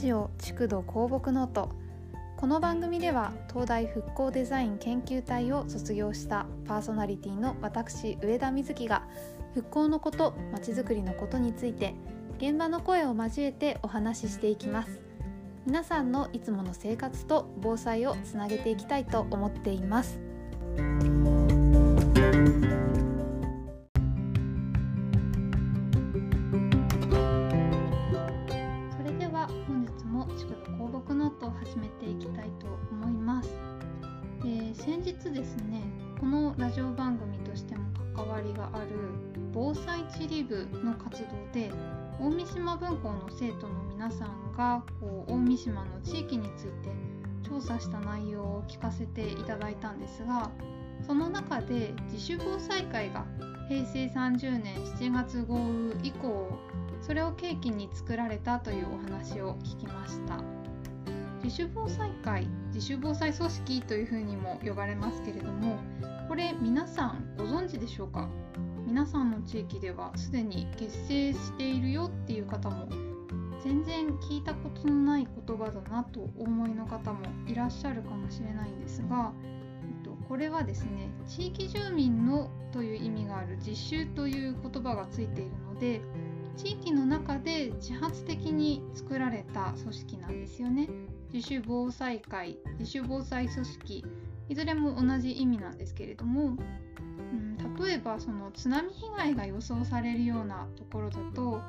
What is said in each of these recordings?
ジオ築土公木ノート。この番組では東大復興デザイン研究隊を卒業したパーソナリティの私上田瑞希が復興のことまちづくりのことについて現場の声を交えてお話ししていきます。皆さんのいつもの生活と防災をつなげていきたいと思っています。生徒の皆さんがこう大三島の地域について調査した内容を聞かせていただいたんですがその中で自主防災会が平成30年7月豪雨以降それを契機に作られたというお話を聞きました。自主防災会自主防災組織というふうにも呼ばれますけれどもこれ皆さんご存知でしょうか？皆さんの地域ではすでに結成しているよっていう方も全然聞いたことのない言葉だなとお思いの方もいらっしゃるかもしれないんですが、えっと、これはですね地域住民のという意味がある実習という言葉がついているので地域の中で自発的に作られた組織なんですよね。自主防災会自主防災組織いずれも同じ意味なんですけれども、うん、例えばその津波被害が予想されるようなところだと、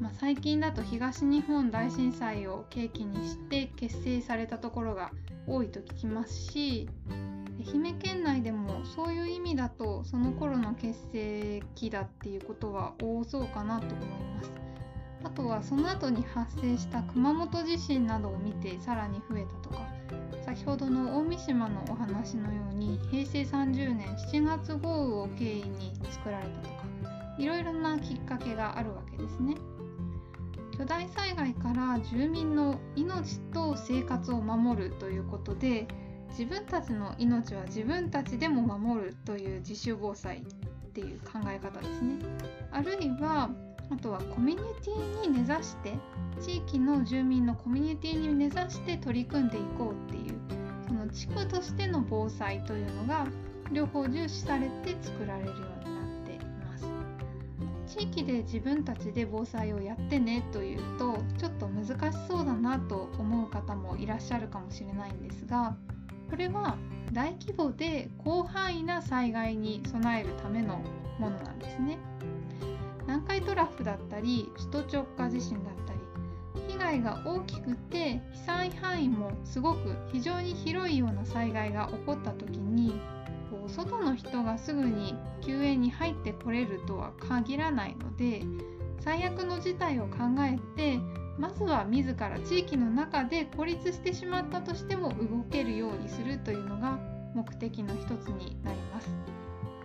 まあ、最近だと東日本大震災を契機にして結成されたところが多いと聞きますし愛媛県内でもそういう意味だとその頃の結成期だっていうことは多そうかなと思います。あとはその後に発生した熊本地震などを見てさらに増えたとか先ほどの大三島のお話のように平成30年7月豪雨を経緯に作られたとかいろいろなきっかけがあるわけですね。巨大災害から住民の命と生活を守るということで自分たちの命は自分たちでも守るという自主防災っていう考え方ですね。あるいはあとはコミュニティに根ざして地域の住民のコミュニティに根ざして取り組んでいこうっていうその地区としての防災というのが両方重視されて作られるよう地域で自分たちで防災をやってねというとちょっと難しそうだなと思う方もいらっしゃるかもしれないんですがこれは大規模で広範囲な災害に備えるためのものなんですね。南海トラフだったり首都直下地震だったり被害が大きくて被災範囲もすごく非常に広いような災害が起こった時に外の人がすぐに救援に入ってこれるとは限らないので最悪の事態を考えてまずは自ら地域の中で孤立してしまったとしても動けるようにするというのが目的の一つになります。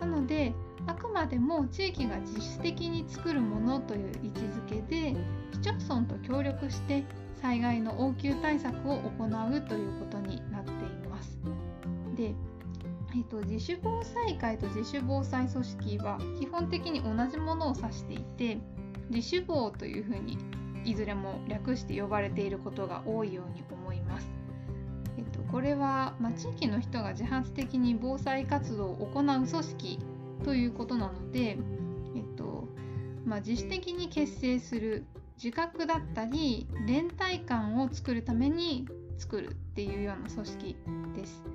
なのであくまでも地域が自主的に作るものという位置づけで市町村と協力して災害の応急対策を行うということになっています。で、えっと、自主防災会と自主防災組織は基本的に同じものを指していて自主防というふうにいずれも略して呼ばれていることが多いように思います。えっと、これは、まあ、地域の人が自発的に防災活動を行う組織ということなので、えっとまあ、自主的に結成する自覚だったり連帯感を作るために作るっていうような組織です。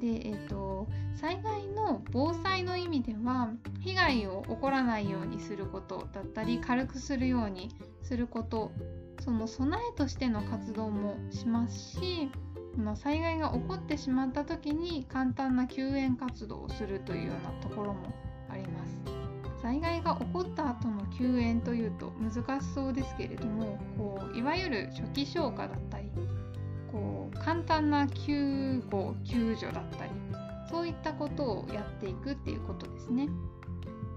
で、えっと、災害の防災の意味では被害を起こらないようにすることだったり軽くするようにすることその備えとしての活動もしますし災害が起こってしまった時に簡単な救援活動をするというようなところもあります。災害が起こった後の救援というと難しそうですけれどもこういわゆる初期消火だったり簡単な救護救助だったりそういったことをやっていくっていうことですね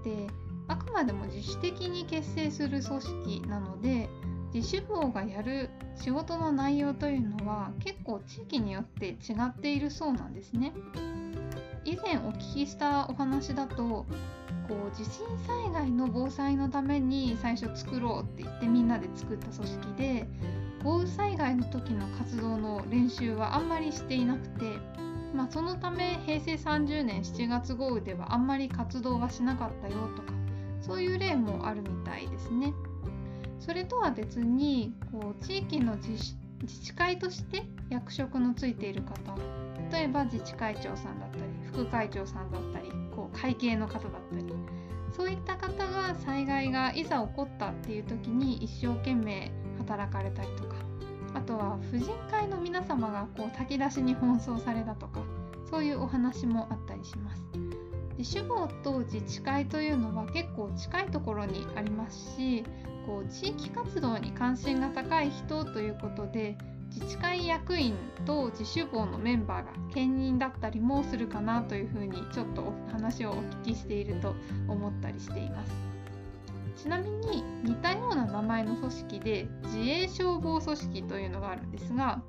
であくまでも自主的に結成する組織なので自主防がやる仕事の内容というのは結構地域によって違っているそうなんですね。以前お聞きしたお話だとこう地震災害の防災のために最初作ろうって言ってみんなで作った組織で豪雨災害の時の練習はあんまりしていなくて、まあ、そのため平成30年7月豪雨ではあんまり活動はしなかったよとかそういう例もあるみたいですね。それとは別にこう地域の自治会として役職のついている方例えば自治会長さんだったり副会長さんだったりこう会計の方だったりそういった方が災害がいざ起こったっていう時に一生懸命働かれたりとかあとは婦人会の皆様がこう炊き出しに奔走されたとかそういうお話もあったりします。で主語と自治会というのは結構近いところにありますしこう地域活動に関心が高い人ということで自治会役員と自主房のメンバーが兼任だったりもするかなというふうにちょっと話をお聞きしていると思ったりしています。ちなみに似たような名前の組織で自衛消防組織というのがあるんですが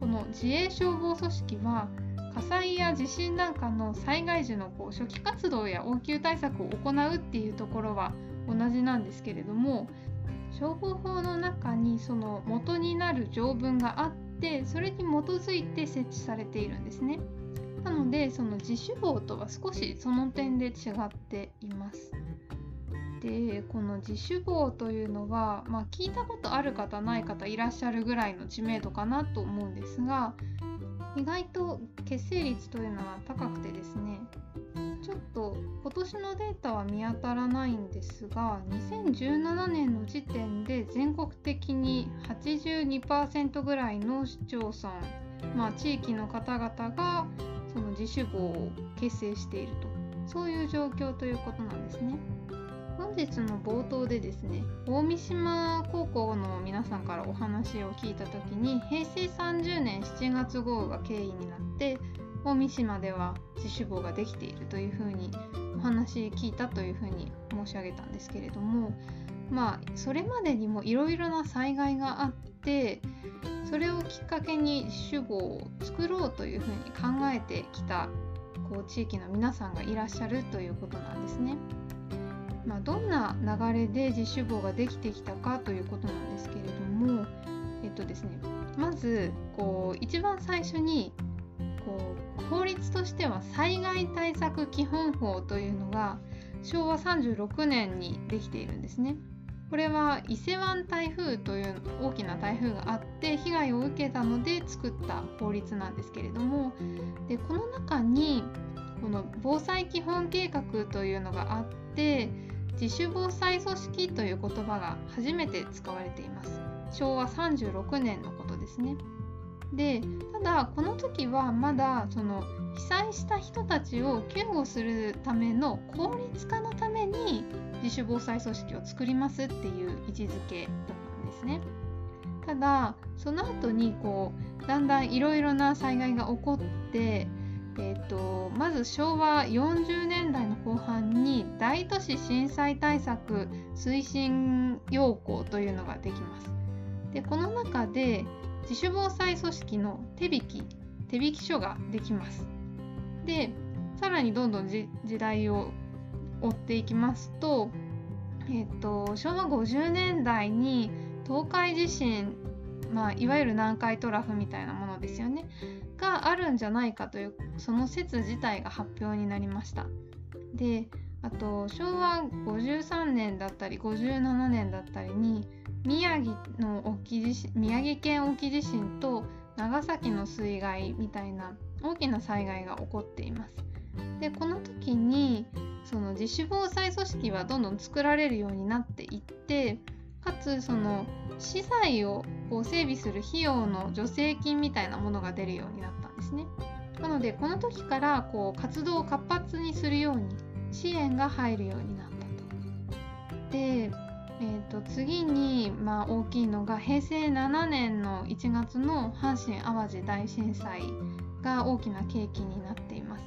この自衛消防組織は火災や地震なんかの災害時のこう初期活動や応急対策を行うっていうところは同じなんですけれども消防法の中にその元になる条文があってそれに基づいて設置されているんですね。なのでその自主法とは少しその点で違っています。でこの自主法というのは、まあ、聞いたことある方ない方いらっしゃるぐらいの知名度かなと思うんですが意外と結成率というのは高くてですねちょっと今年のデータは見当たらないんですが2017年の時点で全国的に82%ぐらいの市町村、まあ、地域の方々がその自主房を結成しているとそういう状況ということなんですね。本日の冒頭でですね大三島高校の皆さんからお話を聞いた時に平成30年7月豪雨が経緯になって大三島では自主房ができているというふうにお話聞いたというふうに申し上げたんですけれどもまあそれまでにもいろいろな災害があってそれをきっかけに自主房を作ろうというふうに考えてきたこう地域の皆さんがいらっしゃるということなんですね。まあ、どんな流れで自主房ができてきたかということなんですけれども、えっとですね、まずこう一番最初にこう法律としては災害対策基本法というのが昭和36年にできているんですね。これは伊勢湾台風という大きな台風があって被害を受けたので作った法律なんですけれどもでこの中にこの防災基本計画というのがあって自主防災組織という言葉が初めて使われています昭和36年のことですねでただこの時はまだその被災した人たちを救護するための効率化のために自主防災組織を作りますっていう位置づけだったんですね。ただその後にこうだんだんいろいろな災害が起こってえーと、まず昭和40年代の後半に大都市震災対策推進要項というのができます。でこの中で自主防災組織の手引き手引き書ができます。でさらにどんどん時代を追っていきますと,、えーと、昭和50年代に東海地震、まあ、いわゆる南海トラフみたいなものですよねがあるんじゃないかというその説自体が発表になりました。であと昭和53年だったり57年だったりに宮城の沖地震宮城県沖地震と長崎の水害みたいな大きな災害が起こっています。でこの時にその自主防災組織はどんどん作られるようになっていってかつその資材をこう整備する費用の助成金みたいなものが出るようになったんですね。なのでこの時からこう活動を活発にするように支援が入るようになったと。で、えー、と次にまあ大きいのが平成7年の1月の阪神・淡路大震災が大きな契機になっています。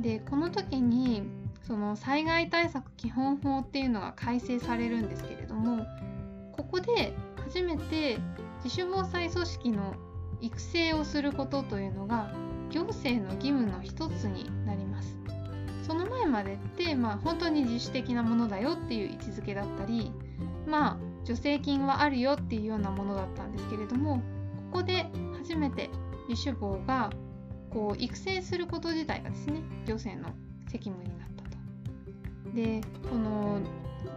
でこの時にその災害対策基本法っていうのが改正されるんですけれどもここで初めて自主防災組織の育成をすることというのが行政の義務の一つになりますその前までって、まあ、本当に自主的なものだよっていう位置づけだったりまあ助成金はあるよっていうようなものだったんですけれどもここで初めて自主房がこう育成すること自体がですね行政の責務になった。でこの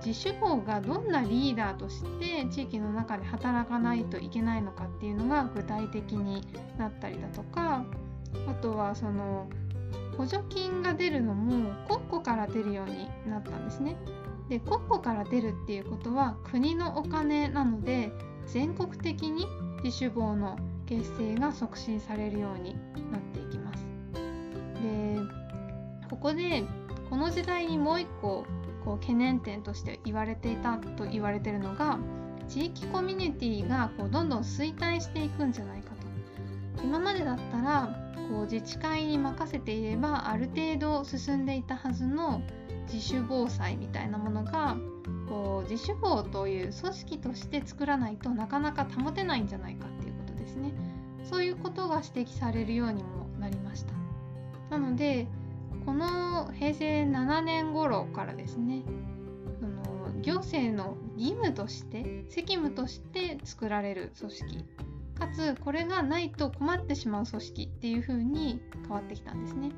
自主房がどんなリーダーとして地域の中で働かないといけないのかっていうのが具体的になったりだとかあとはその補助金が出るのも国庫から出るようになったんですね。で国庫から出るっていうことは国のお金なので全国的に自主房の結成が促進されるようになっていきます。でここでこの時代にもう一個こう懸念点として言われていたと言われているのが地域コミュニティがこうどんどん衰退していくんじゃないかと。今までだったらこう自治会に任せていればある程度進んでいたはずの自主防災みたいなものがこう自主防という組織として作らないとなかなか保てないんじゃないかっていうことですね。そういうことが指摘されるようにもなりました。なのでこの平成7年頃からですねその行政の義務として責務として作られる組織かつこれがないと困ってしまう組織っていう風に変わってきたんですね。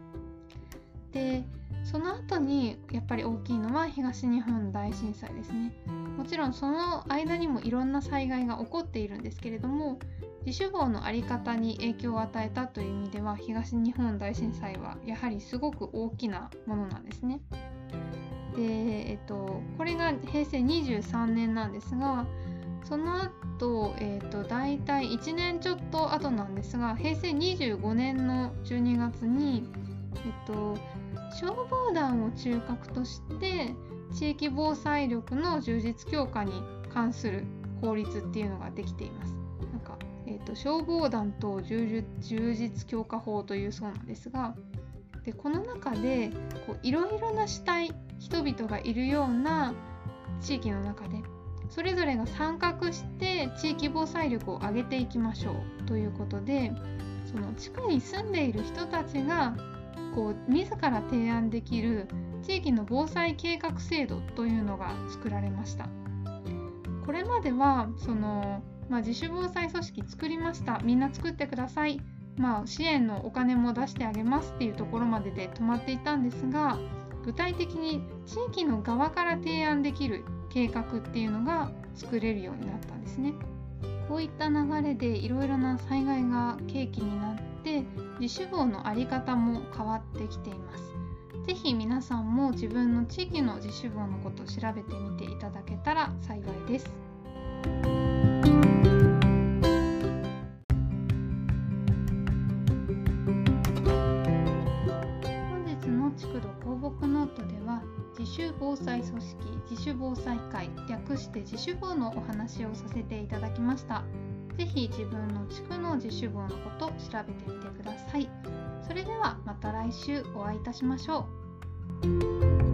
でその後にやっぱり大きいのは東日本大震災ですねもちろんその間にもいろんな災害が起こっているんですけれども自主防の在り方に影響を与えたという意味では東日本大震災はやはりすごく大きなものなんですね。で、えっと、これが平成23年なんですがその後、えっと大体1年ちょっと後なんですが平成25年の12月に、えっと、消防団を中核として地域防災力の充実強化に関する法律っていうのができています。なんかえーと、消防団と充実強化法というそうなんですがでこの中でこういろいろな主体人々がいるような地域の中でそれぞれが参画して地域防災力を上げていきましょうということでその地区に住んでいる人たちがこう自ら提案できる地域の防災計画制度というのが作られました。これまではその、まあ、自主防災組織作りましたみんな作ってください、まあ、支援のお金も出してあげますっていうところまでで止まっていたんですが具体的に地域の側から提案できる計画っていうのが作れるようになったんですね。こういった流れでいろいろな災害が契機になって自主防の在り方も変わってきています。ぜひ皆さんも自分の地域の自主防のことを調べてみていただけたら幸いです。本日の地区土公木ノートでは自主防災組織自主防災会略して自主防のお話をさせていただきました。ぜひ自分の地区の自主防のこと調べてみてください。それではまた来週お会いいたしましょう。